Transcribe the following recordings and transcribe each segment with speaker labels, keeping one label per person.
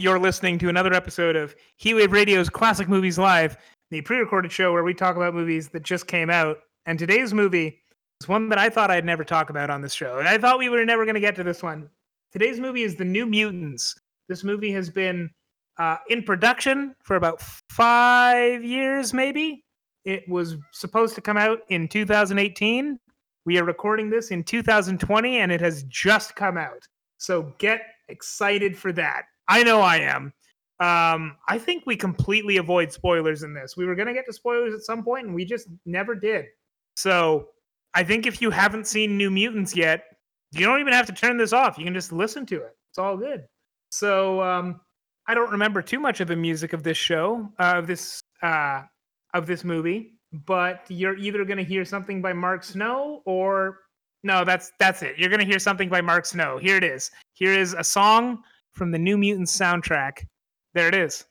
Speaker 1: You're listening to another episode of Heatwave Radio's Classic Movies Live, the pre recorded show where we talk about movies that just came out. And today's movie is one that I thought I'd never talk about on this show. And I thought we were never going to get to this one. Today's movie is The New Mutants. This movie has been uh, in production for about five years, maybe. It was supposed to come out in 2018. We are recording this in 2020, and it has just come out. So get excited for that. I know I am. Um, I think we completely avoid spoilers in this. We were going to get to spoilers at some point, and we just never did. So I think if you haven't seen New Mutants yet, you don't even have to turn this off. You can just listen to it. It's all good. So um, I don't remember too much of the music of this show, uh, of this uh, of this movie, but you're either going to hear something by Mark Snow or no, that's that's it. You're going to hear something by Mark Snow. Here it is. Here is a song from the New Mutants soundtrack. There it is.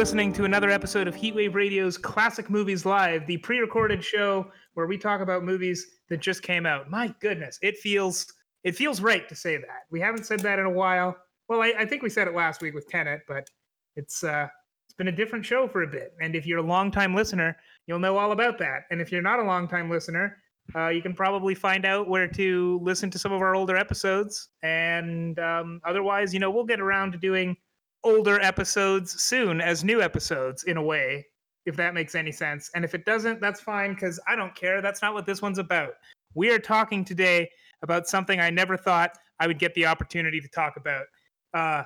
Speaker 1: Listening to another episode of Heatwave Radio's Classic Movies Live, the pre-recorded show where we talk about movies that just came out. My goodness, it feels it feels right to say that. We haven't said that in a while. Well, I, I think we said it last week with Tenet, but it's uh, it's been a different show for a bit. And if you're a longtime listener, you'll know all about that. And if you're not a longtime listener, uh, you can probably find out where to listen to some of our older episodes. And um, otherwise, you know, we'll get around to doing older episodes soon as new episodes in a way if that makes any sense. And if it doesn't that's fine because i don't care. That's not what this one's about. We are talking today about something i never thought i would get the opportunity to talk about. Uh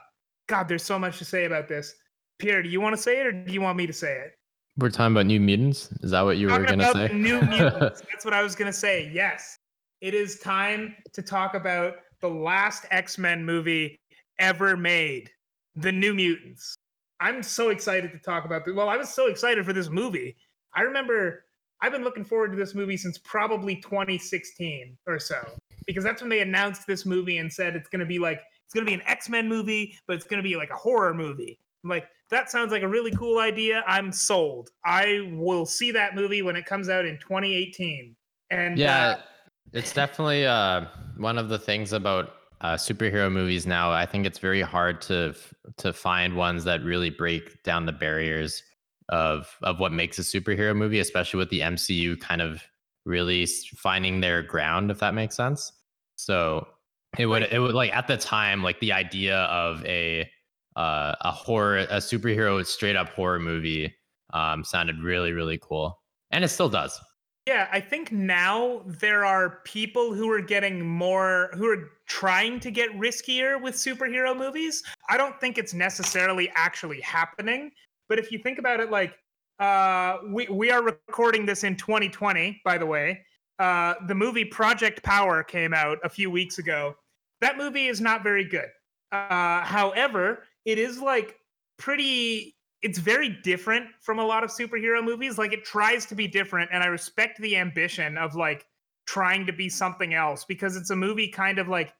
Speaker 1: god there's so much to say about this. Pierre do you want to say it or do you want me to say it?
Speaker 2: We're talking about new mutants? Is that what you were going to say?
Speaker 1: new mutants. That's what i was going to say. Yes. It is time to talk about the last x-men movie ever made the New Mutants. I'm so excited to talk about this. Well, I was so excited for this movie. I remember I've been looking forward to this movie since probably 2016 or so, because that's when they announced this movie and said it's going to be like it's going to be an X-Men movie, but it's going to be like a horror movie. I'm like, that sounds like a really cool idea. I'm sold. I will see that movie when it comes out in 2018. And
Speaker 2: yeah, uh, it's definitely uh, one of the things about uh, superhero movies now, I think it's very hard to to find ones that really break down the barriers of of what makes a superhero movie, especially with the MCU kind of really finding their ground, if that makes sense. So it would it would like at the time, like the idea of a uh, a horror, a superhero straight up horror movie um, sounded really really cool, and it still does.
Speaker 1: Yeah, I think now there are people who are getting more, who are trying to get riskier with superhero movies. I don't think it's necessarily actually happening. But if you think about it, like, uh, we, we are recording this in 2020, by the way. Uh, the movie Project Power came out a few weeks ago. That movie is not very good. Uh, however, it is like pretty it's very different from a lot of superhero movies. Like it tries to be different, and I respect the ambition of like trying to be something else because it's a movie kind of like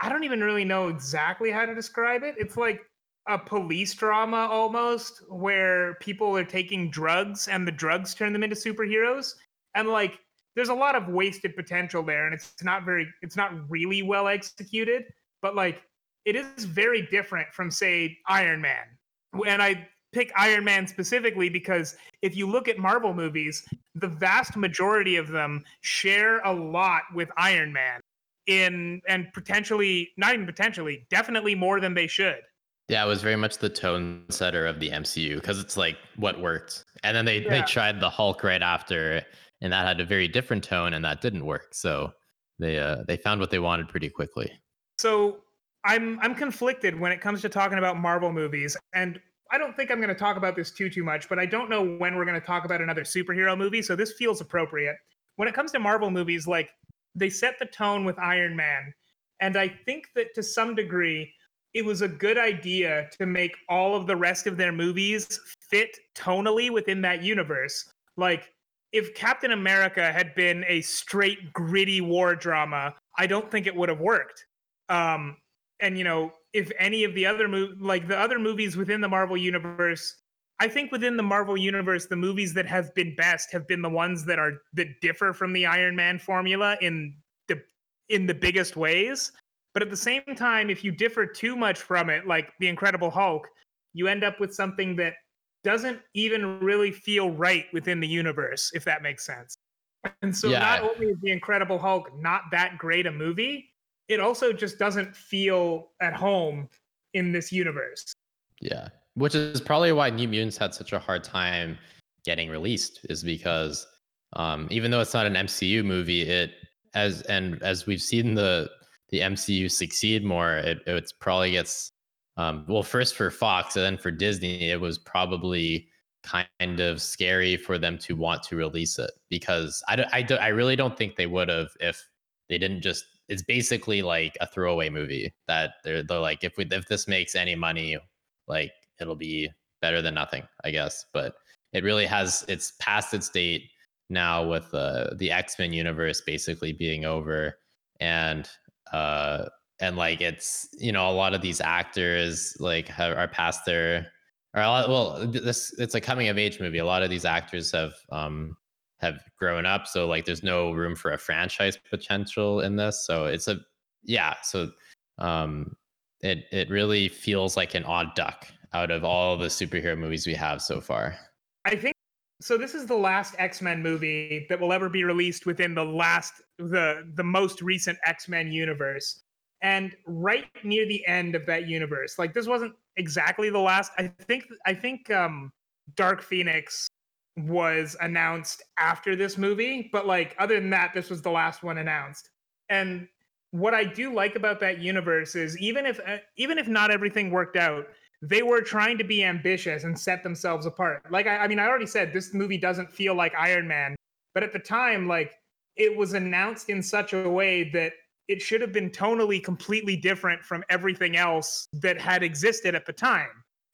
Speaker 1: I don't even really know exactly how to describe it. It's like a police drama almost where people are taking drugs and the drugs turn them into superheroes. And like there's a lot of wasted potential there and it's not very it's not really well executed, but like it is very different from say Iron Man and I pick Iron Man specifically because if you look at Marvel movies, the vast majority of them share a lot with Iron Man in and potentially not even potentially, definitely more than they should.
Speaker 2: Yeah, it was very much the tone setter of the MCU because it's like what worked. And then they, yeah. they tried the Hulk right after, and that had a very different tone, and that didn't work. So they uh, they found what they wanted pretty quickly.
Speaker 1: So I'm I'm conflicted when it comes to talking about Marvel movies, and I don't think I'm going to talk about this too too much, but I don't know when we're going to talk about another superhero movie, so this feels appropriate. When it comes to Marvel movies, like they set the tone with Iron Man, and I think that to some degree it was a good idea to make all of the rest of their movies fit tonally within that universe. Like if Captain America had been a straight gritty war drama, I don't think it would have worked. Um, and you know, if any of the other mov- like the other movies within the Marvel universe, I think within the Marvel universe, the movies that have been best have been the ones that are that differ from the Iron Man formula in the in the biggest ways. But at the same time, if you differ too much from it, like the Incredible Hulk, you end up with something that doesn't even really feel right within the universe, if that makes sense. And so, yeah. not only is the Incredible Hulk not that great a movie, it also just doesn't feel at home in this universe.
Speaker 2: Yeah, which is probably why New Mutants had such a hard time getting released, is because um, even though it's not an MCU movie, it as and as we've seen the the MCU succeed more, it it's probably gets um, well first for Fox and then for Disney, it was probably kind of scary for them to want to release it because I, do, I, do, I really don't think they would have if they didn't just it's basically like a throwaway movie that they're, they're like if we if this makes any money like it'll be better than nothing i guess. But it really has it's past its date now with uh, the x-men universe basically being over and uh and like it's you know a lot of these actors like have, are past their or a lot, well this it's a coming of age movie. A lot of these actors have um have grown up so like there's no room for a franchise potential in this so it's a yeah so um it it really feels like an odd duck out of all the superhero movies we have so far
Speaker 1: i think so this is the last X-Men movie that will ever be released within the last the the most recent X-Men universe. And right near the end of that universe, like this wasn't exactly the last. I think I think um Dark Phoenix was announced after this movie, but like other than that this was the last one announced. And what I do like about that universe is even if uh, even if not everything worked out, they were trying to be ambitious and set themselves apart. Like I, I mean, I already said this movie doesn't feel like Iron Man, but at the time, like it was announced in such a way that it should have been tonally completely different from everything else that had existed at the time,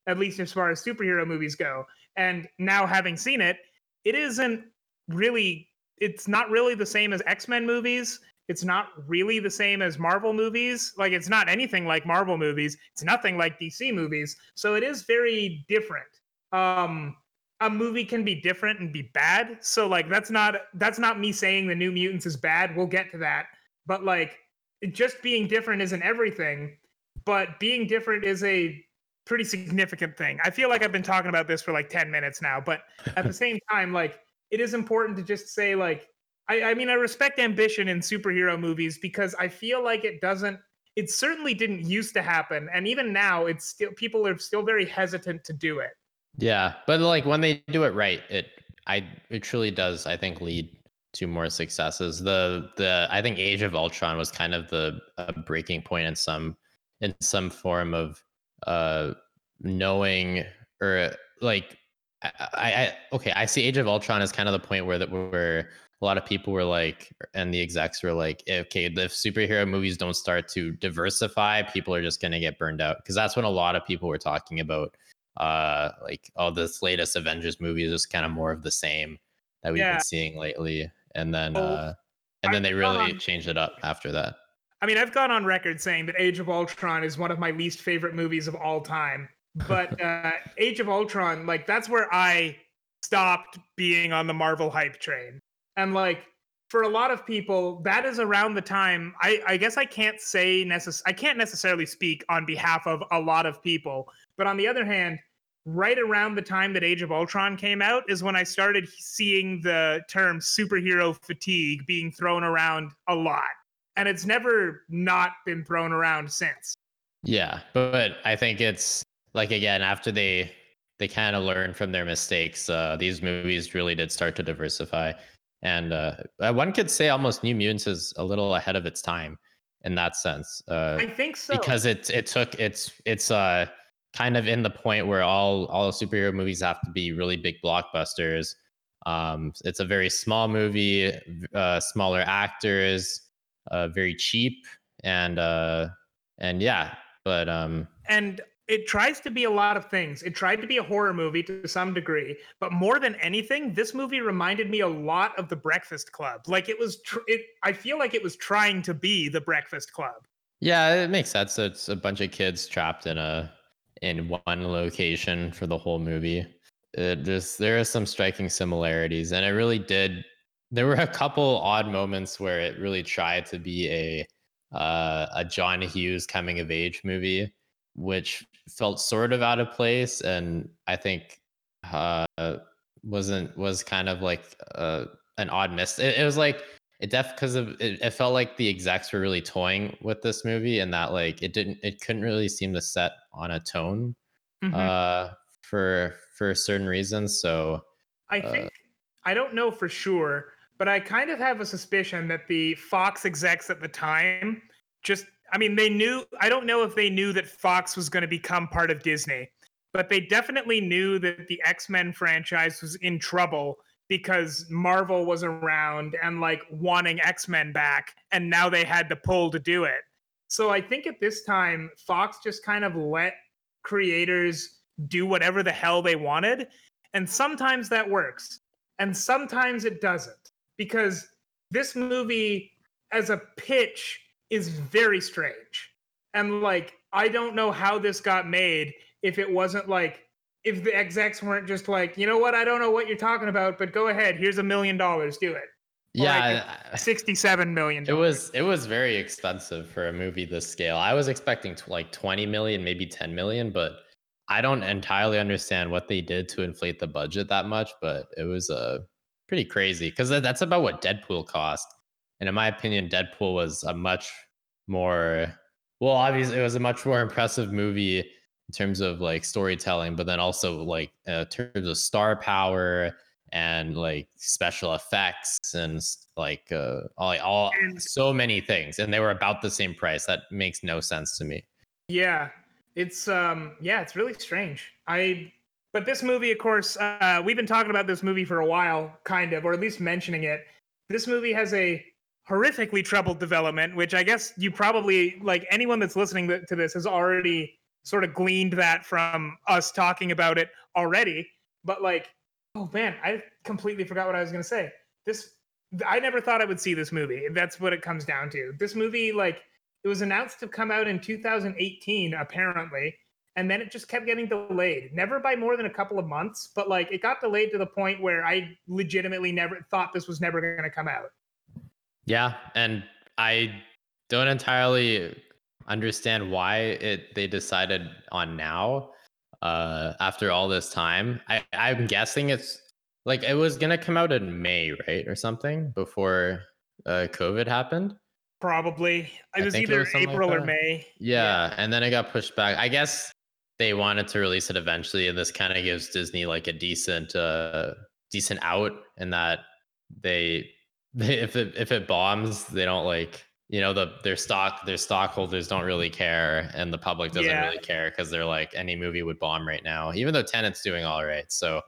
Speaker 1: at least as far as superhero movies go. And now having seen it, it isn't really it's not really the same as X-Men movies it's not really the same as Marvel movies. Like it's not anything like Marvel movies. It's nothing like DC movies. So it is very different. Um a movie can be different and be bad. So like that's not that's not me saying the New Mutants is bad. We'll get to that. But like just being different isn't everything, but being different is a pretty significant thing. I feel like I've been talking about this for like 10 minutes now, but at the same time like it is important to just say like I, I mean, I respect ambition in superhero movies because I feel like it doesn't. It certainly didn't used to happen, and even now, it's still people are still very hesitant to do it.
Speaker 2: Yeah, but like when they do it right, it I it truly does. I think lead to more successes. The the I think Age of Ultron was kind of the uh, breaking point in some in some form of uh knowing or like I, I okay I see Age of Ultron as kind of the point where that where a lot of people were like, and the execs were like, okay, if superhero movies don't start to diversify, people are just going to get burned out. Because that's when a lot of people were talking about, uh, like, oh, this latest Avengers movie is just kind of more of the same that we've yeah. been seeing lately. And then, uh, and then they really on, changed it up after that.
Speaker 1: I mean, I've gone on record saying that Age of Ultron is one of my least favorite movies of all time. But uh, Age of Ultron, like, that's where I stopped being on the Marvel hype train and like for a lot of people, that is around the time. I, I guess I can't say necess- I can't necessarily speak on behalf of a lot of people, but on the other hand, right around the time that Age of Ultron came out is when I started seeing the term superhero fatigue being thrown around a lot, and it's never not been thrown around since.
Speaker 2: Yeah, but I think it's like again after they they kind of learn from their mistakes. Uh, these movies really did start to diversify, and uh, uh, one could say almost New Mutants is a little ahead of its time in that sense. Uh,
Speaker 1: I think so
Speaker 2: because it it took it's it's uh kind of in the point where all all superhero movies have to be really big blockbusters. Um, it's a very small movie, uh, smaller actors, uh, very cheap, and uh, and yeah, but um,
Speaker 1: and it tries to be a lot of things. It tried to be a horror movie to some degree, but more than anything, this movie reminded me a lot of The Breakfast Club. Like it was, tr- it. I feel like it was trying to be The Breakfast Club.
Speaker 2: Yeah, it makes sense. It's a bunch of kids trapped in a in one location for the whole movie. It just there are some striking similarities, and it really did. There were a couple odd moments where it really tried to be a uh, a John Hughes coming of age movie, which felt sort of out of place, and I think uh, wasn't was kind of like uh, an odd miss. It, it was like it def because of it, it, felt like the execs were really toying with this movie, and that like it didn't it couldn't really seem to set on a tone mm-hmm. uh, for for certain reasons. So
Speaker 1: I uh, think I don't know for sure, but I kind of have a suspicion that the Fox execs at the time just I mean, they knew, I don't know if they knew that Fox was going to become part of Disney, but they definitely knew that the X Men franchise was in trouble because Marvel was around and like wanting X Men back, and now they had the pull to do it. So I think at this time, Fox just kind of let creators do whatever the hell they wanted. And sometimes that works, and sometimes it doesn't. Because this movie, as a pitch, is very strange. And like, I don't know how this got made if it wasn't like, if the execs weren't just like, you know what, I don't know what you're talking about, but go ahead, here's a million dollars, do it.
Speaker 2: Yeah,
Speaker 1: like sixty-seven million.
Speaker 2: It was it was very expensive for a movie this scale. I was expecting to like twenty million, maybe ten million, but I don't entirely understand what they did to inflate the budget that much. But it was uh, pretty crazy because that's about what Deadpool cost. And in my opinion, Deadpool was a much more well, obviously it was a much more impressive movie in terms of like storytelling, but then also like in terms of star power and like special effects and like uh, all, all so many things, and they were about the same price. That makes no sense to me.
Speaker 1: Yeah, it's um, yeah, it's really strange. I but this movie, of course, uh, we've been talking about this movie for a while, kind of, or at least mentioning it. This movie has a horrifically troubled development, which I guess you probably like anyone that's listening to this has already sort of gleaned that from us talking about it already. But like, oh man, I completely forgot what I was gonna say. This I never thought I would see this movie. That's what it comes down to. This movie, like, it was announced to come out in 2018, apparently, and then it just kept getting delayed. Never by more than a couple of months, but like it got delayed to the point where I legitimately never thought this was never going to come out.
Speaker 2: Yeah, and I don't entirely understand why it they decided on now uh after all this time. I I'm guessing it's like it was going to come out in May, right? Or something before uh COVID happened.
Speaker 1: Probably. It was either it was April like or May.
Speaker 2: Yeah, yeah, and then it got pushed back. I guess they wanted to release it eventually and this kind of gives Disney like a decent uh decent out in that they they, if it if it bombs, they don't like you know the their stock their stockholders don't really care, and the public doesn't yeah. really care because they're like any movie would bomb right now, even though Tenet's doing all right. So,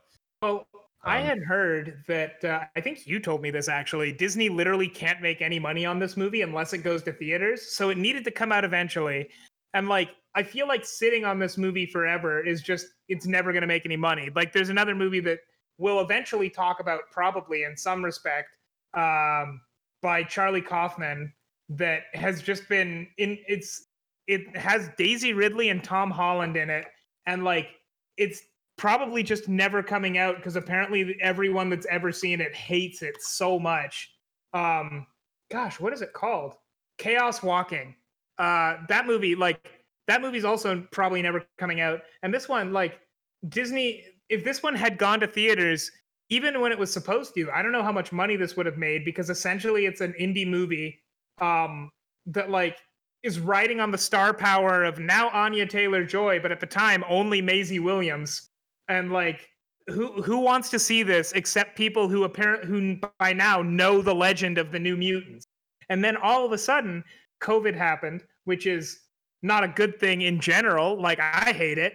Speaker 1: well, I um, had heard that uh, I think you told me this actually. Disney literally can't make any money on this movie unless it goes to theaters, so it needed to come out eventually. And like, I feel like sitting on this movie forever is just it's never going to make any money. Like, there's another movie that we'll eventually talk about, probably in some respect, um, by Charlie Kaufman that has just been in it's it has Daisy Ridley and Tom Holland in it. And like it's probably just never coming out because apparently everyone that's ever seen it hates it so much. Um gosh what is it called? Chaos walking. Uh that movie like that movie's also probably never coming out and this one like disney if this one had gone to theaters even when it was supposed to, I don't know how much money this would have made because essentially it's an indie movie um, that like is riding on the star power of now Anya Taylor Joy, but at the time only Maisie Williams. And like who who wants to see this except people who apparent who by now know the legend of the new mutants. And then all of a sudden COVID happened, which is not a good thing in general. Like I hate it,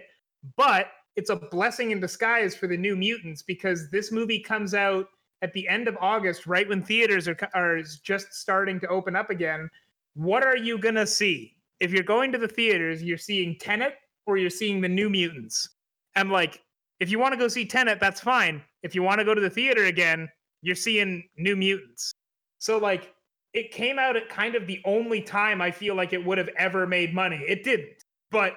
Speaker 1: but it's a blessing in disguise for the new mutants because this movie comes out at the end of August, right when theaters are, are just starting to open up again what are you gonna see? If you're going to the theaters, you're seeing Tenet or you're seeing the New Mutants. And like, if you want to go see Tenet, that's fine. If you want to go to the theater again, you're seeing New Mutants. So like, it came out at kind of the only time I feel like it would have ever made money. It didn't, but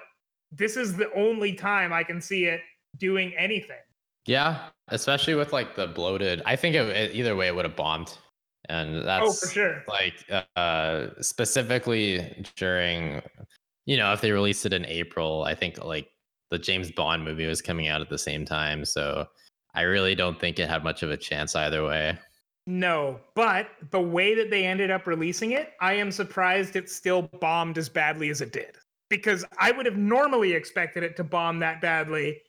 Speaker 1: this is the only time I can see it doing anything.
Speaker 2: Yeah, especially with like the bloated. I think it, it, either way it would have bombed and that's
Speaker 1: oh, for sure.
Speaker 2: like uh specifically during you know if they released it in april i think like the james bond movie was coming out at the same time so i really don't think it had much of a chance either way
Speaker 1: no but the way that they ended up releasing it i am surprised it still bombed as badly as it did because i would have normally expected it to bomb that badly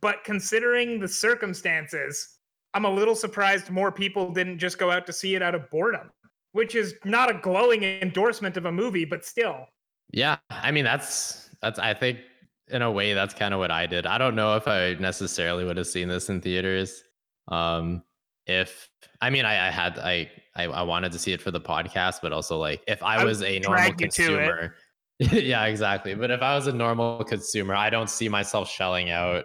Speaker 1: but considering the circumstances I'm a little surprised more people didn't just go out to see it out of boredom, which is not a glowing endorsement of a movie, but still.
Speaker 2: Yeah, I mean that's that's I think in a way that's kind of what I did. I don't know if I necessarily would have seen this in theaters. Um if I mean I, I had I, I, I wanted to see it for the podcast, but also like if I was a normal consumer. yeah, exactly. But if I was a normal consumer, I don't see myself shelling out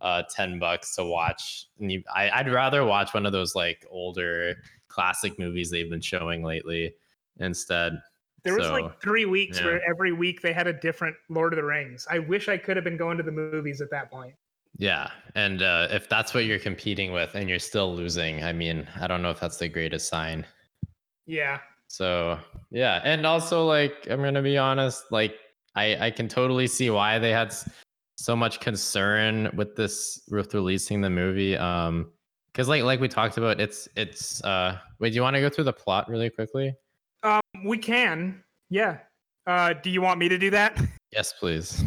Speaker 2: uh, 10 bucks to watch. I, I'd rather watch one of those like older classic movies they've been showing lately instead.
Speaker 1: There was so, like three weeks yeah. where every week they had a different Lord of the Rings. I wish I could have been going to the movies at that point.
Speaker 2: Yeah. And uh, if that's what you're competing with and you're still losing, I mean, I don't know if that's the greatest sign.
Speaker 1: Yeah.
Speaker 2: So, yeah. And also, like, I'm going to be honest, like, I, I can totally see why they had so much concern with this with releasing the movie um because like like we talked about it's it's uh wait do you want to go through the plot really quickly
Speaker 1: um we can yeah uh do you want me to do that
Speaker 2: yes please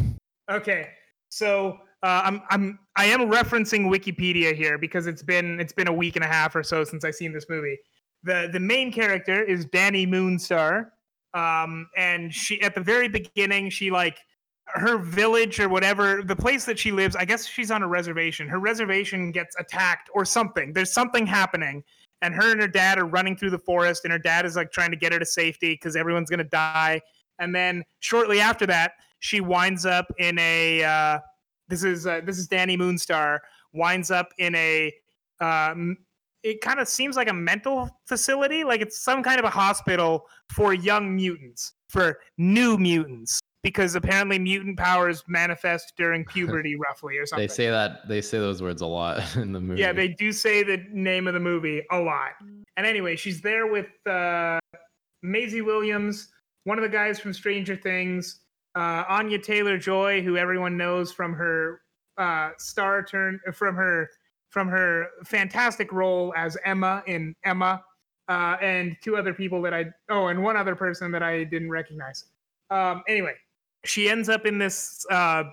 Speaker 1: okay so uh, I'm I'm I am referencing Wikipedia here because it's been it's been a week and a half or so since I've seen this movie. The the main character is Dani Moonstar, um, and she at the very beginning she like her village or whatever, the place that she lives, I guess she's on a reservation. Her reservation gets attacked or something. There's something happening. And her and her dad are running through the forest, and her dad is like trying to get her to safety because everyone's to die. And then shortly after that, she winds up in a. Uh, this is uh, this is Dani Moonstar winds up in a. Um, it kind of seems like a mental facility, like it's some kind of a hospital for young mutants, for new mutants because apparently mutant powers manifest during puberty roughly or something.
Speaker 2: They say that they say those words a lot in the movie.
Speaker 1: Yeah, they do say the name of the movie a lot. And anyway, she's there with uh, Maisie Williams, one of the guys from Stranger Things, uh, Anya Taylor Joy, who everyone knows from her uh, star turn from her from her fantastic role as Emma in Emma, uh, and two other people that I oh, and one other person that I didn't recognize. Um, anyway, she ends up in this uh,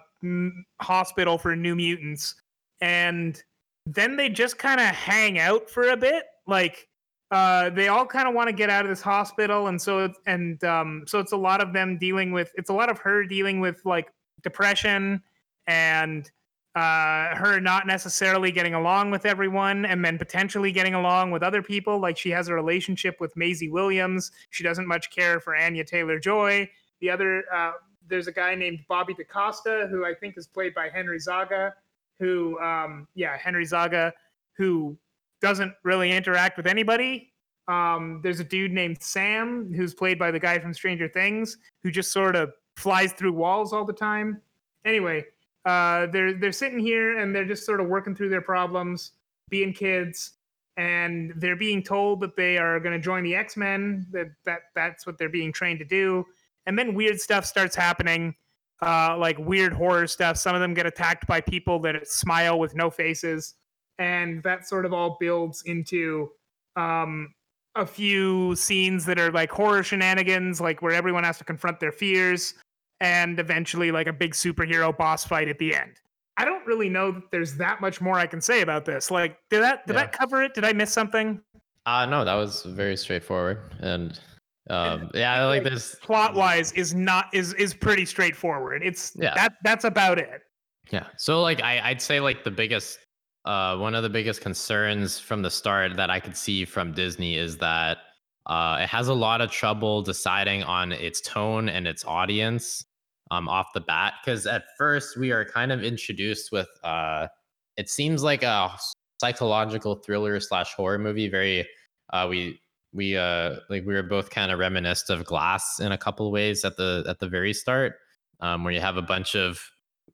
Speaker 1: hospital for new mutants and then they just kind of hang out for a bit like uh, they all kind of want to get out of this hospital. And so it's, and um, so it's a lot of them dealing with it's a lot of her dealing with like depression and uh, her not necessarily getting along with everyone and then potentially getting along with other people. Like she has a relationship with Maisie Williams. She doesn't much care for Anya Taylor Joy the other uh, there's a guy named Bobby DaCosta who I think is played by Henry Zaga, who um, yeah Henry Zaga, who doesn't really interact with anybody. Um, there's a dude named Sam who's played by the guy from Stranger Things who just sort of flies through walls all the time. Anyway, uh, they're they're sitting here and they're just sort of working through their problems, being kids, and they're being told that they are going to join the X Men. That that that's what they're being trained to do and then weird stuff starts happening uh, like weird horror stuff some of them get attacked by people that smile with no faces and that sort of all builds into um, a few scenes that are like horror shenanigans, like where everyone has to confront their fears, and eventually like a big superhero boss fight at the end. I don't really know that there's that much more I can say about this. Like, did that did
Speaker 2: Yeah.
Speaker 1: that cover it? Did I miss something?
Speaker 2: Uh no, that was very straightforward. And um yeah, like there's
Speaker 1: Plot wise, is not is is pretty straightforward. It's
Speaker 2: Yeah.
Speaker 1: that that's about it.
Speaker 2: Yeah. So like I, I'd say like the biggest uh one of the biggest concerns from the start that I could see from Disney is that uh it has a lot of trouble deciding on its tone and its audience um off the bat. Cause at first we are kind of introduced with uh it seems like a psychological thriller slash horror movie. Very uh we we uh like we were both kind of reminiscent of glass in a couple ways at the at the very start. Um where you have a bunch of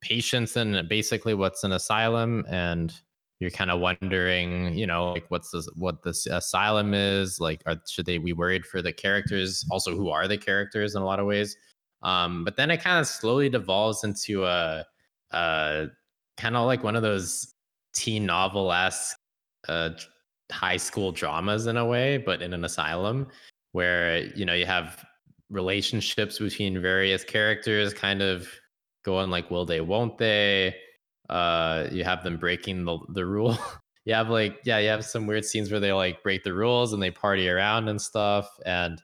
Speaker 2: patients in basically what's an asylum and you're kind of wondering you know like what's this what this asylum is like are, should they be worried for the characters? Also who are the characters in a lot of ways? Um but then it kind of slowly devolves into a uh kind of like one of those teen novel esque uh high school dramas in a way but in an asylum where you know you have relationships between various characters kind of going like will they won't they uh you have them breaking the, the rule. You have like yeah you have some weird scenes where they like break the rules and they party around and stuff and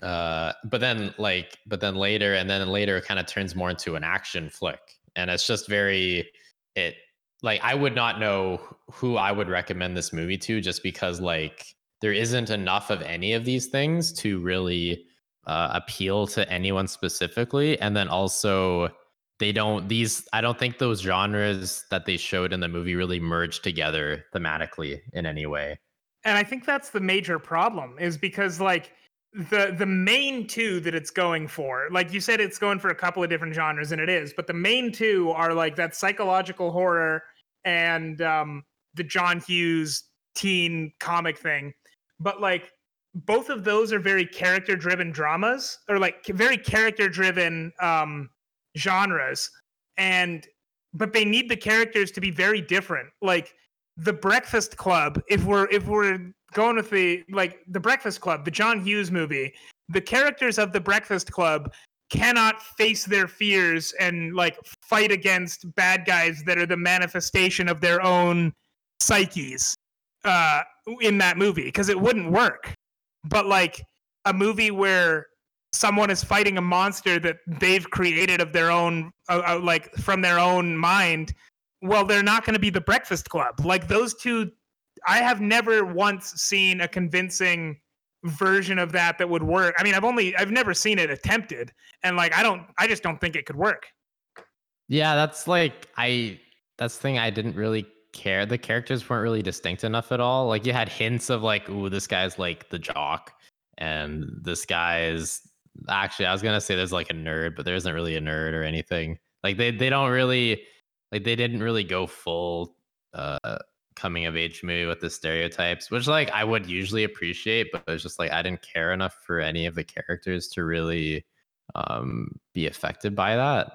Speaker 2: uh but then like but then later and then later it kind of turns more into an action flick. And it's just very it like i would not know who i would recommend this movie to just because like there isn't enough of any of these things to really uh, appeal to anyone specifically. And then also they don't these i don't think those genres that they showed in the movie really merge together thematically in any way.
Speaker 1: And i think that's the major problem is because like the the main two that it's going for like you said it's going for a couple of different genres and it is but the main two are like that psychological horror and um the john hughes teen comic thing. But like both of those are very character driven dramas or like very character driven um genres and but they need the characters to be very different. Like the breakfast club if we're if we're going with the like the breakfast club the john hughes movie the characters of the breakfast club cannot face their fears and like fight against bad guys that are the manifestation of their own psyches uh in that movie because it wouldn't work. But like a movie where someone is fighting a monster that they've created of their own uh, uh, like from their own mind well they're not going to be the breakfast club. Like those two i have never once seen a convincing version of that that would work. I mean i've only i've never seen it attempted and like i don't i just don't think it could work.
Speaker 2: Yeah that's like i that's the thing i didn't really care. The characters weren't really distinct enough at all. Like you had hints of like ooh this guy's like the jock and this guy is actually i was gonna say there's like a nerd but there isn't really a nerd or anything. Like they they don't really like they didn't really go full uh coming of age movie with the stereotypes which like i would usually appreciate but it's just like i didn't care enough for any of the characters to really um be affected by that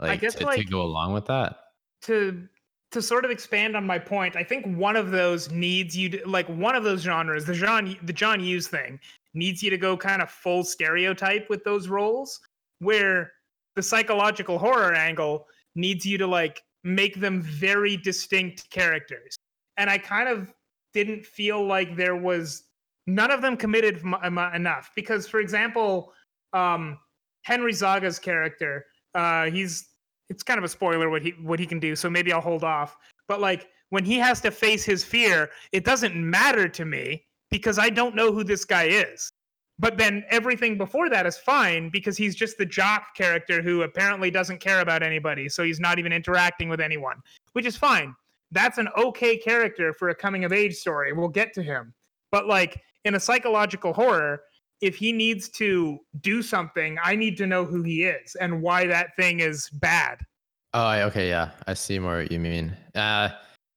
Speaker 2: like
Speaker 1: guess,
Speaker 2: to, to go along with that.
Speaker 1: to to sort of expand on my point i think one of those needs you to like one of those genres the john the john hughes thing needs you to go kind of full stereotype with those roles where the psychological horror angle needs you to like make them very distinct characters. And i kind of didn't feel like there was none of them committed m- em- enough because for example um henry zaga's character uh he's it's kind of a spoiler what he what he can do so maybe i'll hold off. But like when he has to face his fear it doesn't matter to me because i don't know who this guy is. But then everything before that is fine because he's just the jock character who apparently doesn't care about anybody so he's not even interacting with anyone which is fine. That's an okay character for a coming of age story. We'll get to him. But like in a psychological horror if he needs to do something i need to know who he is and why that thing is bad
Speaker 2: Oh, okay, yeah, I see more what you mean. Uh,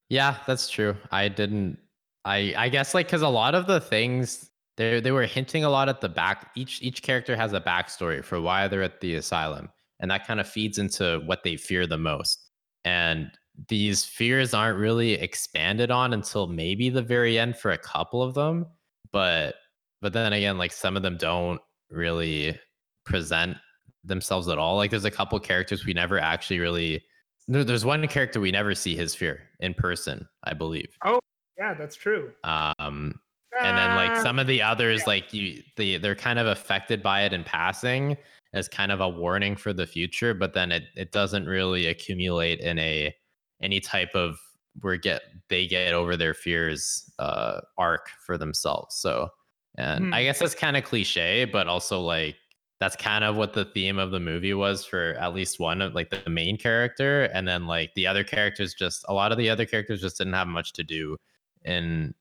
Speaker 2: yeah, that's true. I didn't. I I guess like because a lot of the things they they were hinting a lot at the back. Each each character has a backstory for why they're at the asylum, and that kind of feeds into what they fear the most. And these fears aren't really expanded on until maybe the very end for a couple of them. But but then again, like some of them don't really present themselves at all. Like there's a couple characters we never actually really. There, there's one character we never see his fear in person, I believe.
Speaker 1: Oh, yeah, that's true.
Speaker 2: Um, and then like
Speaker 1: Uh,
Speaker 2: some of the others, like you, they they're kind of affected by it in passing as kind of a warning for the future, but then it it doesn't really accumulate in a any type of where get they get over their fears uh arc for themselves. So and
Speaker 1: Hmm.
Speaker 2: I guess that's kind of cliche, but also like that's kind of what the theme of the movie was for at least one of like the main character. And then like the other characters just a lot of the other characters just didn't have much to do in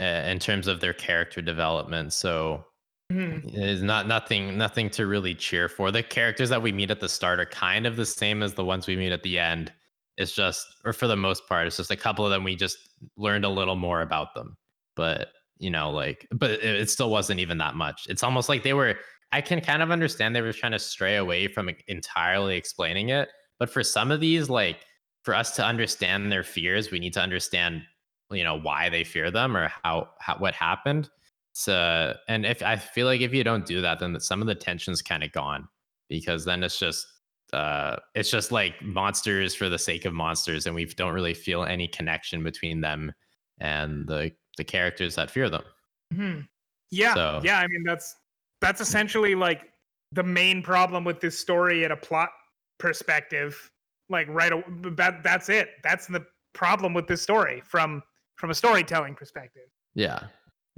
Speaker 2: uh, in terms of their character development. So there's not nothing nothing to really cheer for. The characters that we meet at the start are kind of the same as the ones we meet at the end. It's just or for the most part it's just a couple of them we just learned a little more about them. But you know like but it, it still wasn't even that much. It's almost like they were i can kind of understand they were trying to stray away from entirely explaining it but for some of these like for us to understand their fears we need to understand you know why they fear them or how, how what happened. So and if i feel like if you don't do that then some of the tension's kind of gone because then it's just uh it's just like monsters for the sake of monsters and we don't really feel any connection between them and the the characters that fear them
Speaker 1: Mhm. Yeah,
Speaker 2: So-
Speaker 1: yeah. I mean, that's that's essentially like the main problem with this story at a plot perspective. Like, right, that that's it. That's the problem with this story from from a storytelling perspective.
Speaker 2: Yeah.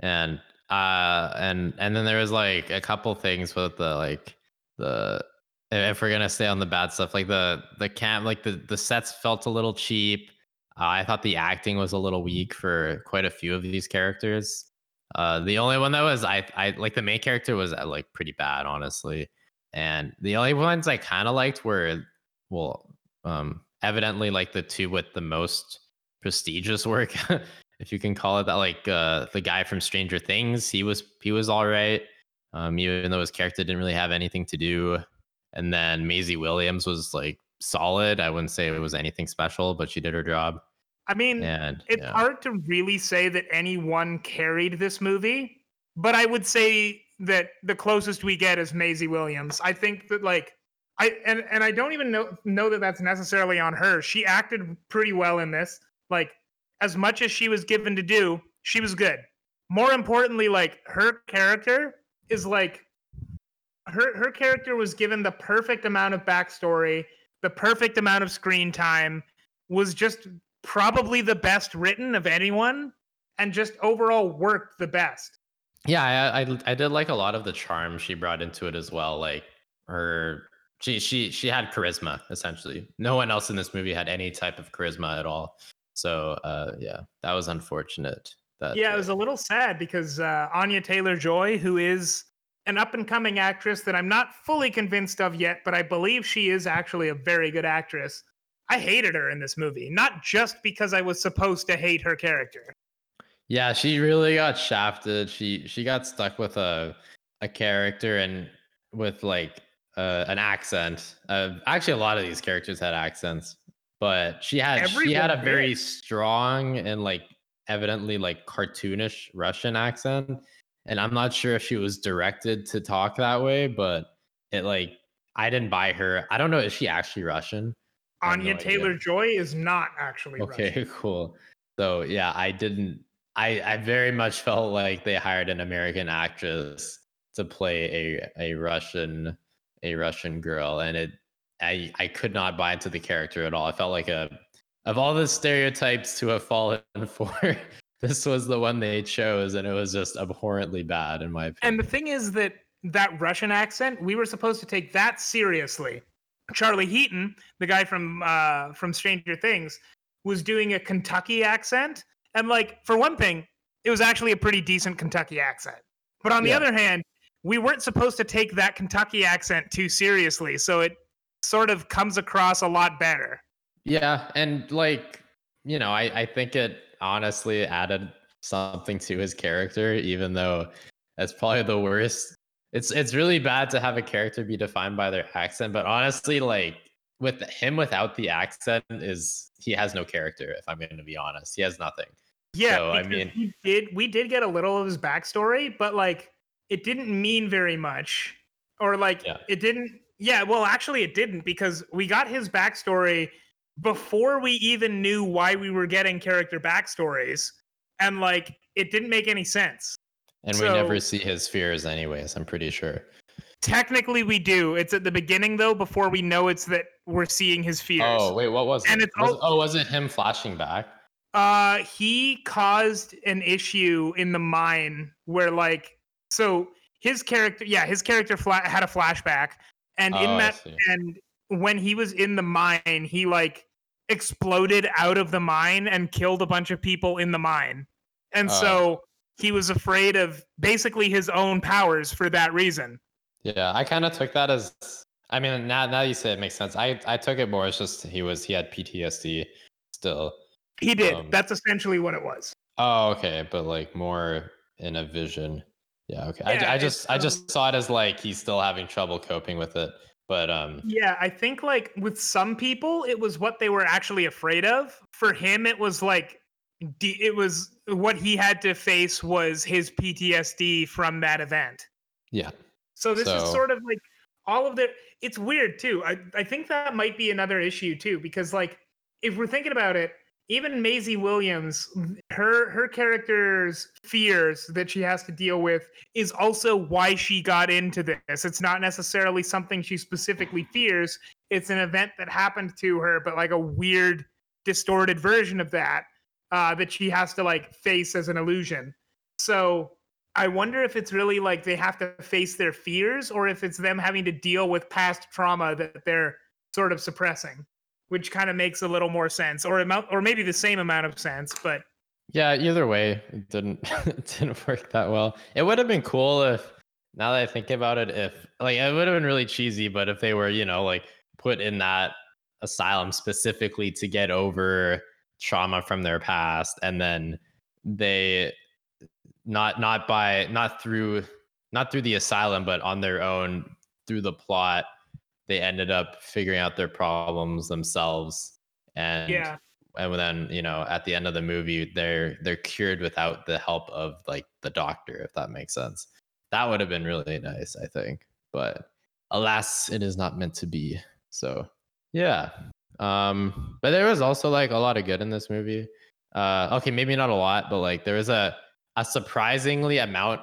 Speaker 2: And uh and and then there was like a couple things with the like the if we're gonna stay on the bad stuff, like the the camp like the the sets felt a little cheap. I thought the acting was a little weak for quite a few of these characters. Uh the only one that was I I like the main character was uh, like pretty bad, honestly. And the only ones I kind of liked were well, um evidently like the two with the most prestigious work if you can call it that like uh the guy from stranger things he was he was all right um even though his character didn't really have anything to do and then Maisie Williams was like solid i wouldn't say it was anything special but she did her job
Speaker 1: I mean,
Speaker 2: and
Speaker 1: it's
Speaker 2: yeah.
Speaker 1: hard to really say that anyone carried this movie, but I would say that the closest we get is Maisie Williams. I think that like I and and I don't even know know that that's necessarily on her. She acted pretty well in this. Like as much as she was given to do, she was good. More importantly, like her character is like her her character was given the perfect amount of backstory, the perfect amount of screen time, was just probably the best written of anyone, and just overall worked the best.
Speaker 2: yeah I, I i did like a lot of the charm she brought into it as well like her she she she had charisma essentially no one else in this movie had any type of charisma at all so uh yeah that was unfortunate that
Speaker 1: yeah, it
Speaker 2: uh,
Speaker 1: was a little sad because uh, Anya Taylor Joy, who is an up and coming actress that I'm not fully convinced of yet, but I believe she is actually a very good actress. I hated her in this movie, not just because I was supposed to hate her character.
Speaker 2: Yeah, she really got shafted. She she got stuck with a a character and with like uh, an accent. Uh, actually, a lot of these characters had accents, but she had she had a very
Speaker 1: did.
Speaker 2: strong and like evidently like cartoonish Russian accent. And I'm not sure if she was directed to talk that way, but it like I didn't buy her. I don't know. Is she actually Russian?
Speaker 1: Anya
Speaker 2: no.
Speaker 1: Taylor Joy is not actually
Speaker 2: Okay,
Speaker 1: Russian.
Speaker 2: cool. So yeah, I didn't. I I very much felt like they hired an American actress to play a a Russian a Russian girl, and it I I could not buy into the character at all. I felt like a of all the stereotypes to have fallen for, this was the one they chose, and it was just abhorrently bad in my opinion.
Speaker 1: And the thing is that that Russian accent, we were supposed to take that seriously. Charlie Heaton, the guy from uh, from Stranger Things, was doing a Kentucky accent, and like for one thing, it was actually a pretty decent Kentucky accent. But on the
Speaker 2: Yeah.
Speaker 1: other hand, we weren't supposed to take that Kentucky accent too seriously, so it sort of comes across a lot better.
Speaker 2: Yeah, and like you know, I I think it honestly added something to his character, even though that's probably the worst. It's it's really bad to have a character be defined by their accent, but honestly, like with him without the accent, is he has no character. If I'm going to be honest, he has nothing.
Speaker 1: Yeah,
Speaker 2: So, I mean-
Speaker 1: he did we did get a little of his backstory, but like it didn't mean very much, or like
Speaker 2: Yeah.
Speaker 1: it didn't. Yeah, well, actually, it didn't because we got his backstory before we even knew why we were getting character backstories, and like it didn't make any sense.
Speaker 2: And we never see his fears, anyways. I'm pretty sure.
Speaker 1: Technically, we do. It's at the beginning though, before we know it's that we're seeing his fears.
Speaker 2: Oh wait, what was
Speaker 1: And
Speaker 2: it?
Speaker 1: it's
Speaker 2: Was-
Speaker 1: all-
Speaker 2: oh, was it him flashing back?
Speaker 1: Uh, he caused an issue in the mine where, like, so his character, yeah, his character fla- had a flashback, and
Speaker 2: Oh,
Speaker 1: in that, and when he was in the mine, he like exploded out of the mine and killed a bunch of people in the mine, and
Speaker 2: Oh.
Speaker 1: so he was afraid of basically his own powers for that reason.
Speaker 2: Yeah, I kind of took that as. I mean, now now you say it makes sense. I I took it more as just he was he had PTSD still.
Speaker 1: He did.
Speaker 2: Um,
Speaker 1: That's essentially what it was.
Speaker 2: Oh, okay, but like more in a vision. Yeah, okay. I,
Speaker 1: Yeah,
Speaker 2: I
Speaker 1: it's,
Speaker 2: just I
Speaker 1: um,
Speaker 2: just saw it as like he's still having trouble coping with it. But um,
Speaker 1: Yeah, I think like with some people, it was what they were actually afraid of. For him, it was like it was what he had to face was his PTSD from that event.
Speaker 2: yeah,
Speaker 1: So this is sort of like all of the. It's weird too. I I think that might be another issue too because like if we're thinking about it, even Maisie Williams, her her character's fears that she has to deal with is also why she got into this. It's not necessarily something she specifically fears. It's an event that happened to her, but like a weird, distorted version of that uh, that she has to like face as an illusion. So I wonder if it's really like they have to face their fears or if it's them having to deal with past trauma that they're sort of suppressing, which kind of makes a little more sense or amount or maybe the same amount of sense, but
Speaker 2: yeah. Either way, it didn't it didn't work that well. It would have been cool if now that I think about it, if like it would have been really cheesy, but if they were you know like put in that asylum specifically to get over trauma from their past, and then they not not by not through not through the asylum but on their own through the plot they ended up figuring out their problems themselves. And
Speaker 1: yeah.
Speaker 2: and then you know at the end of the movie they're they're cured without the help of like the doctor if that makes sense. That would have been really nice i think. But alas it is not meant to be. So yeah. Um but there was also like a lot of good in this movie. Uh okay maybe not a lot but like there was a a surprisingly amount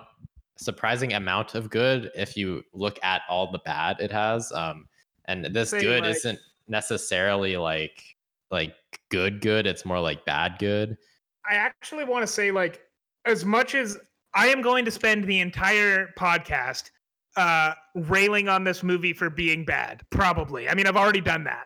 Speaker 2: surprising amount of good if you look at all the bad it has. Um and this good
Speaker 1: like-
Speaker 2: isn't necessarily like like good good it's more like bad good
Speaker 1: I actually want to say, like, as much as I am going to spend the entire podcast uh, railing on this movie for being bad, probably. I mean, I've already done that.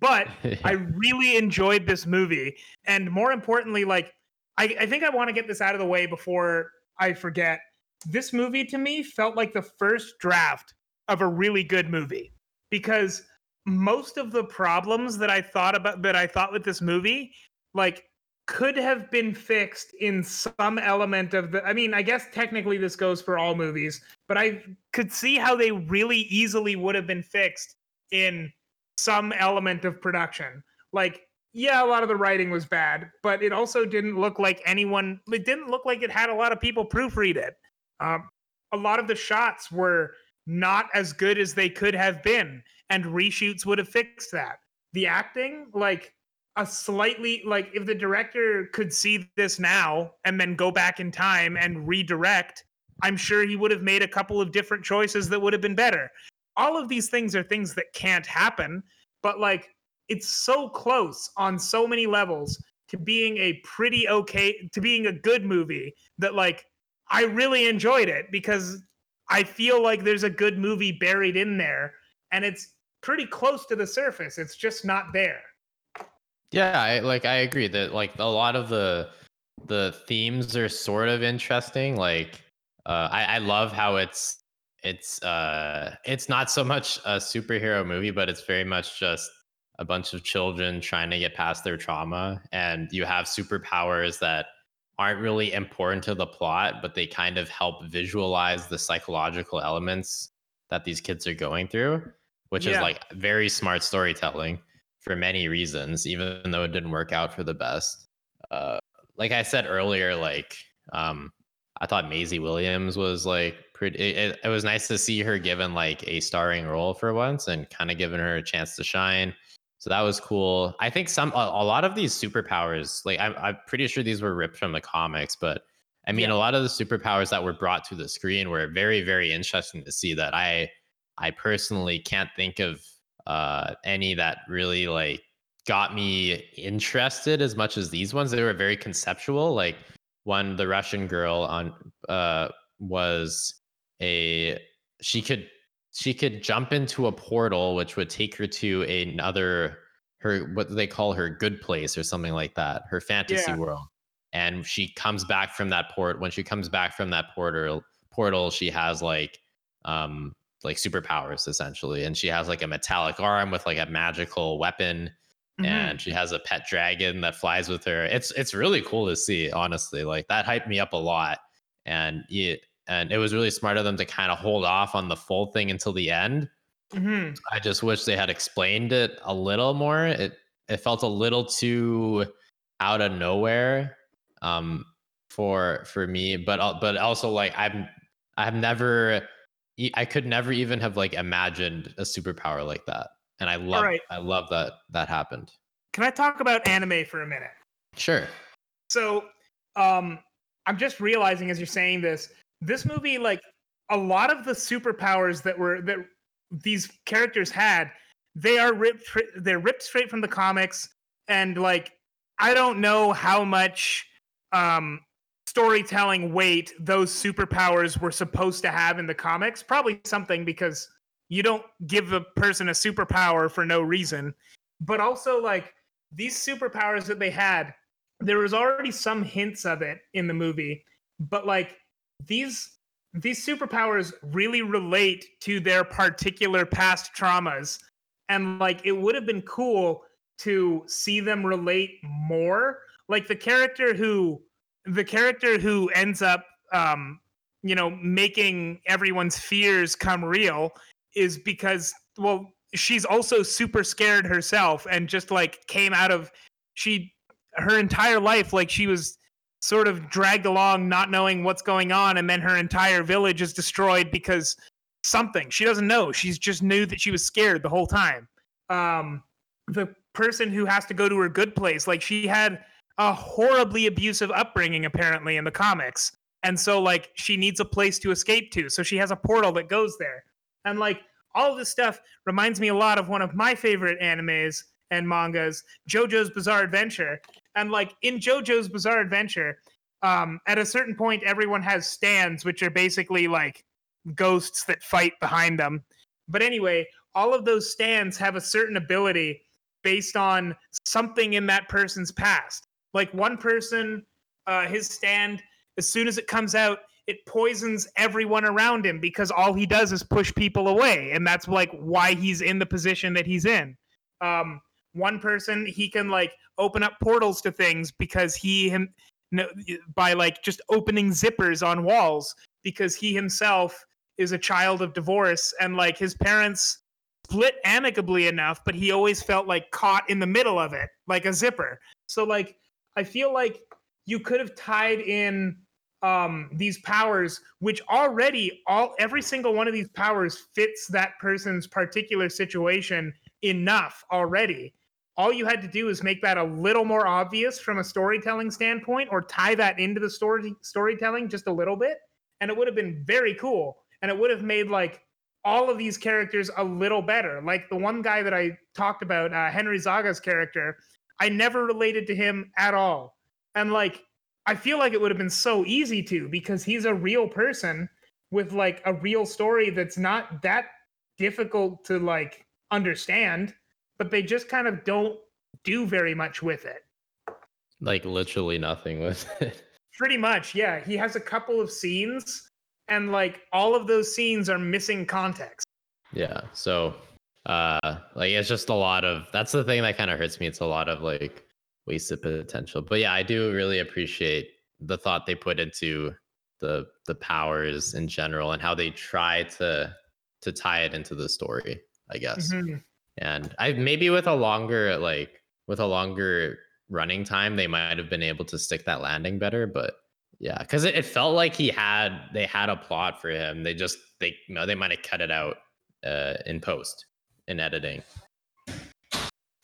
Speaker 1: But I really enjoyed this movie. And more importantly, like, I, I think I want to get this out of the way before I forget. This movie to me felt like the first draft of a really good movie because most of the problems that I thought about that I thought with this movie, like, could have been fixed in some element of the. I mean, I guess technically this goes for all movies, but I could see how they really easily would have been fixed in some element of production. Like, yeah, a lot of the writing was bad, but it also didn't look like anyone. It didn't look like it had a lot of people proofread it. Um, a lot of the shots were not as good as they could have been, and reshoots would have fixed that. The acting, like a slightly like if the director could see this now and then go back in time and redirect, I'm sure he would have made a couple of different choices that would have been better. All of these things are things that can't happen, but like it's so close on so many levels to being a pretty okay to being a good movie that like I really enjoyed it because I feel like there's a good movie buried in there and it's pretty close to the surface. It's just not there.
Speaker 2: Yeah, I like I agree that like a lot of the the themes are sort of interesting. Like uh I, I love how it's it's uh it's not so much a superhero movie, but it's very much just a bunch of children trying to get past their trauma and you have superpowers that aren't really important to the plot, but they kind of help visualize the psychological elements that these kids are going through, which is like very smart storytelling for many reasons, even though it didn't work out for the best. Uh, like I said earlier, like um, I thought Maisie Williams was like pretty. It, it was nice to see her given like a starring role for once and kind of giving her a chance to shine. So that was cool. I think some a, a lot of these superpowers, like I'm, I'm pretty sure these were ripped from the comics, but I mean,
Speaker 1: Yeah.
Speaker 2: a lot of the superpowers that were brought to the screen were very, very interesting to see. That I, I personally can't think of uh, any that really like got me interested as much as these ones. They were very conceptual. Like one, the Russian girl on uh, was a she could she could jump into a portal which would take her to another her what they call her good place or something like that her fantasy
Speaker 1: Yeah.
Speaker 2: world and she comes back from that port when she comes back from that portal portal she has like um like superpowers essentially and she has like a metallic arm with like a magical weapon
Speaker 1: Mhm.
Speaker 2: and she has a pet dragon that flies with her. It's it's really cool to see, honestly. Like that hyped me up a lot, and it and it was really smart of them to kind of hold off on the full thing until the end.
Speaker 1: Mhm.
Speaker 2: I just wish they had explained it a little more. It it felt a little too out of nowhere um for for me, but but also like I'm I've never I could never even have like imagined a superpower like that. And I love
Speaker 1: right.
Speaker 2: I love that that happened.
Speaker 1: Can I talk about anime for a minute?
Speaker 2: Sure.
Speaker 1: So, um, I'm just realizing as you're saying this, this movie, like a lot of the superpowers that were that these characters had, they are ripped. They're ripped straight from the comics, and like I don't know how much um storytelling weight those superpowers were supposed to have in the comics. Probably something because you don't give a person a superpower for no reason. But also like these superpowers that they had there was already some hints of it in the movie but like these these superpowers really relate to their particular past traumas. And like it would have been cool to see them relate more. Like the character who the character who ends up um you know making everyone's fears come real is because well she's also super scared herself and just like came out of she her entire life like she was sort of dragged along not knowing what's going on and then her entire village is destroyed because something. She doesn't know. She's just knew that she was scared the whole time. Um the person who has to go to her good place like she had a horribly abusive upbringing apparently in the comics. And so like she needs a place to escape to so she has a portal that goes there. And like all of this stuff reminds me a lot of one of my favorite animes and mangas jojo's bizarre adventure and like in JoJo's Bizarre Adventure, um, at a certain point, everyone has stands, which are basically like ghosts that fight behind them. But anyway, all of those stands have a certain ability based on something in that person's past. Like one person, uh, his stand, as soon as it comes out, it poisons everyone around him because all he does is push people away, and that's like why he's in the position that he's in. Um, one person, he can like open up portals to things because he him by like just opening zippers on walls because he himself is a child of divorce. And like his parents split amicably enough but he always felt like caught in the middle of it like a zipper. So like i feel like you could have tied in um these powers which already all every single one of these powers fits that person's particular situation enough already all you had to do is make that a little more obvious from a storytelling standpoint or tie that into the story storytelling just a little bit. And it would have been very cool. And it would have made like all of these characters a little better. Like the one guy that i talked about uh, henry zaga's character i never related to him at all. And like i feel like it would have been so easy to because he's a real person with like a real story that's not that difficult to like understand but they just kind of don't do very much with it.
Speaker 2: Like literally nothing with it.
Speaker 1: Pretty much, yeah. He has a couple of scenes, and like all of those scenes are missing context.
Speaker 2: Yeah. So uh like it's just a lot of that's the thing that kind of hurts me. It's a lot of like wasted potential. But yeah, I do really appreciate the thought they put into the the powers in general and how they try to to tie it into the story, I guess.
Speaker 1: Mhm.
Speaker 2: And I maybe with a longer like with a longer running time, they might have been able to stick that landing better. But Yeah, because it, it felt like he had they had a plot for him. They just they you know they might have cut it out uh, in post in editing.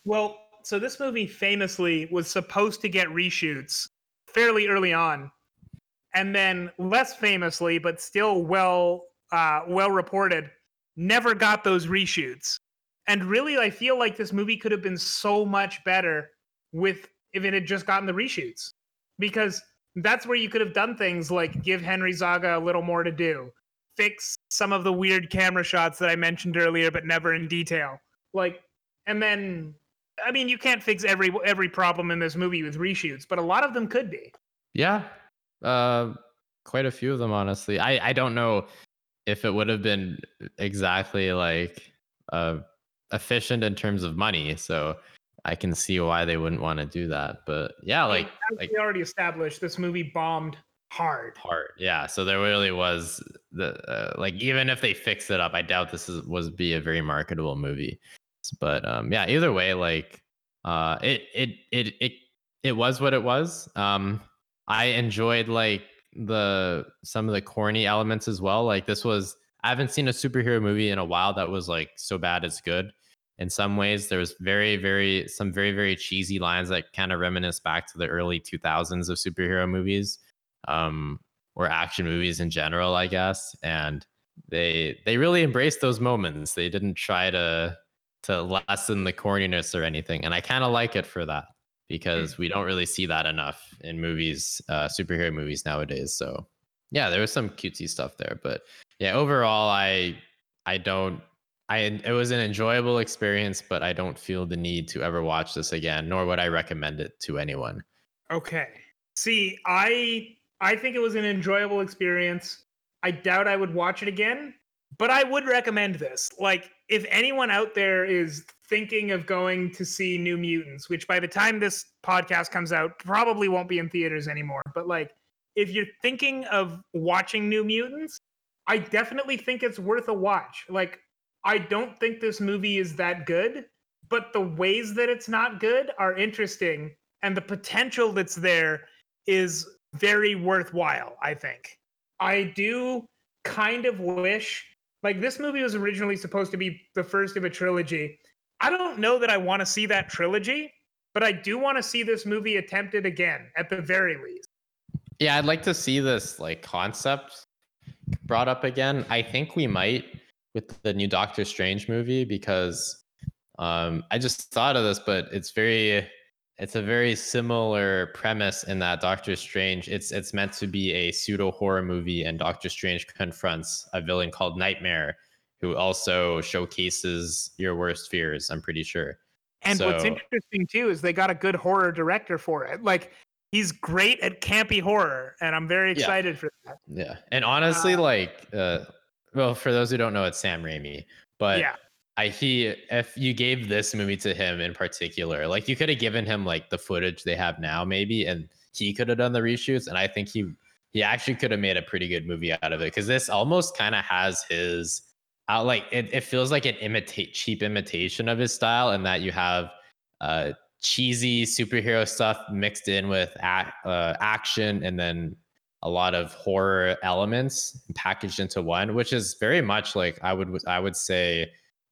Speaker 1: Well, so this movie famously was supposed to get reshoots fairly early on, and then less famously, but still well uh, well reported, never got those reshoots. And really, I feel like this movie could have been so much better with if it had just gotten the reshoots, because that's where you could have done things like give Henry Zaga a little more to do, fix some of the weird camera shots that I mentioned earlier, but never in detail. Like, and then, I mean, you can't fix every every problem in this movie with reshoots, but a lot of them could be.
Speaker 2: Yeah, uh, quite a few of them, honestly. I I don't know if it would have been exactly like uh, efficient in terms of money. So I can see why they wouldn't want to do that. But yeah, like,
Speaker 1: As
Speaker 2: like
Speaker 1: we already established, this movie bombed hard.
Speaker 2: part. Yeah, so there really was the uh, like even if they fix it up, I doubt this is was be a very marketable movie. But um yeah, either way like uh it it it it it was what it was. Um I enjoyed like the some of the corny elements as well. Like this was I haven't seen a superhero movie in a while that was like so bad it's good. In some ways, there was very, very some very, very cheesy lines that kind of reminisce back to the early 2000s of superhero movies um, or action movies in general, I guess. And they they really embraced those moments. They didn't try to to lessen the corniness or anything, and I kind of like it for that because we don't really see that enough in movies, uh, superhero movies nowadays. So yeah, there was some cutesy stuff there, but yeah, overall, I I don't. I it was an enjoyable experience, but I don't feel the need to ever watch this again, nor would I recommend it to anyone.
Speaker 1: Okay. See, I I think it was an enjoyable experience. I doubt I would watch it again, but I would recommend this. Like if anyone out there is thinking of going to see New Mutants, which by the time this podcast comes out probably won't be in theaters anymore, but like if you're thinking of watching New Mutants, I definitely think it's worth a watch. Like I don't think this movie is that good, but the ways that it's not good are interesting and the potential that's there is very worthwhile, I think. I do kind of wish like this movie was originally supposed to be the first of a trilogy. I don't know that I want to see that trilogy, but I do want to see this movie attempted again at the very least.
Speaker 2: Yeah, I'd like to see this like concept brought up again. I think we might with the new Doctor Strange movie because um, I just thought of this, but it's very it's a very similar premise in that Doctor Strange it's it's meant to be a pseudo horror movie, and Doctor Strange confronts a villain called Nightmare, who also showcases your worst fears. I'm pretty sure.
Speaker 1: And what's interesting too is they got a good horror director for it. Like he's great at campy horror, and I'm very
Speaker 2: Yeah.
Speaker 1: excited for that.
Speaker 2: Yeah, and honestly,
Speaker 1: Uh,
Speaker 2: like, uh, well, for those who don't know, it's Sam Raimi, but
Speaker 1: yeah,
Speaker 2: I he if you gave this movie to him in particular, like you could have given him like the footage they have now, maybe, and he could have done the reshoots, and I think he he actually could have made a pretty good movie out of it because this almost kind of has his out like it, it feels like an imitate cheap imitation of his style, and that you have uh cheesy superhero stuff mixed in with ac- uh, action and then a lot of horror elements packaged into one, which is very much like I would I would say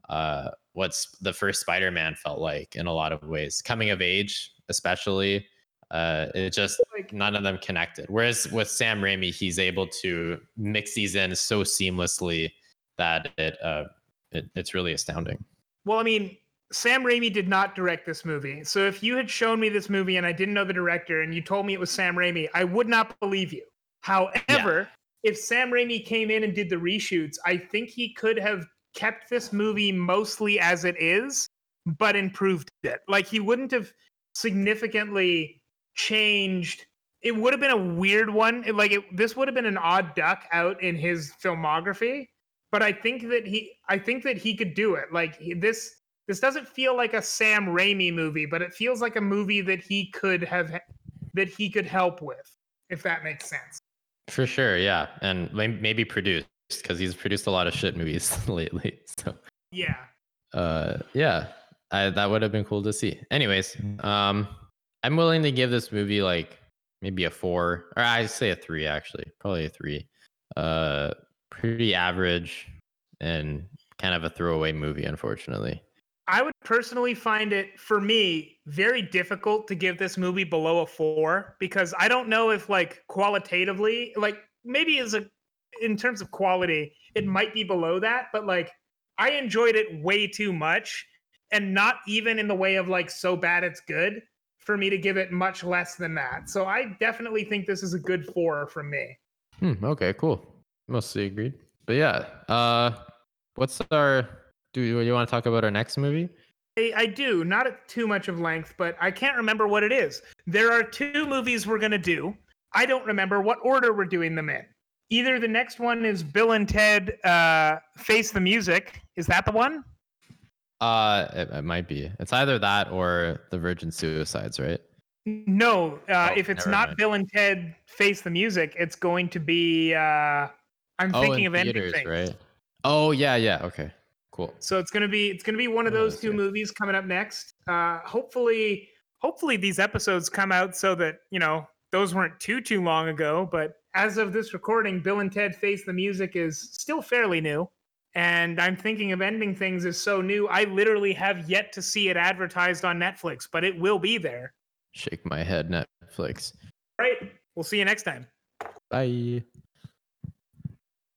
Speaker 2: uh, what's the first Spider-Man felt like in a lot of ways, coming of age especially. Uh, it just
Speaker 1: like
Speaker 2: none of them connected. Whereas with Sam Raimi, he's able to mix these in so seamlessly that it, uh, it it's really astounding.
Speaker 1: well, I mean, Sam Raimi did not direct this movie. So if you had shown me this movie and I didn't know the director, and you told me it was Sam Raimi, I would not believe you. However, if Sam Raimi came in and did the reshoots, I think he could have kept this movie mostly as it is, but improved it. Like he wouldn't have significantly changed. It would have been a weird one. It- like it, this would have been an odd duck out in his filmography. But I think that he, I think that he could do it. Like he- this, this doesn't feel like a Sam Raimi movie, but it feels like a movie that he could have, that he could help with, if that makes sense.
Speaker 2: For sure, yeah, and maybe produced because he's produced a lot of shit movies lately. So
Speaker 1: Yeah.
Speaker 2: uh yeah I, that would have been cool to see anyways um i'm willing to give this movie like maybe a four, or I say a three actually, probably a three. Uh, pretty average and kind of a throwaway movie, unfortunately.
Speaker 1: I would personally find it, for me, very difficult to give this movie below a four because I don't know if, like, qualitatively, like, maybe as a, in terms of quality, it might be below that, but like, I enjoyed it way too much and not even in the way of like so bad it's good for me to give it much less than that. So I definitely think this is a good four from me.
Speaker 2: Hmm, okay, cool. Mostly agreed. But yeah, uh, what's our? Do you want to talk about our next movie?
Speaker 1: I, I do, not at too much of length, but I can't remember what it is. There are two movies we're gonna do. I don't remember what order we're doing them in. Either the next one is Bill and Ted uh, Face the Music. Is that the one?
Speaker 2: Uh, it, it might be. It's either that or the Virgin Suicides, right?
Speaker 1: No, uh,
Speaker 2: Oh,
Speaker 1: if it's not
Speaker 2: mind.
Speaker 1: Bill and Ted Face the Music, it's going to be. Uh, I'm
Speaker 2: oh,
Speaker 1: thinking
Speaker 2: in
Speaker 1: of ending
Speaker 2: theaters,
Speaker 1: things.
Speaker 2: right? Oh yeah, yeah. Okay, cool.
Speaker 1: So it's gonna be it's gonna be one of
Speaker 2: Oh,
Speaker 1: those two
Speaker 2: okay.
Speaker 1: movies coming up next. Uh, hopefully, hopefully these episodes come out so that you know those weren't too too long ago. But as of this recording, Bill and Ted Face the Music is still fairly new, and I'm thinking of ending things is so new. I literally have yet to see it advertised on Netflix, but it will be there.
Speaker 2: Shake my head, Netflix.
Speaker 1: All right, we'll see you next time.
Speaker 2: Bye.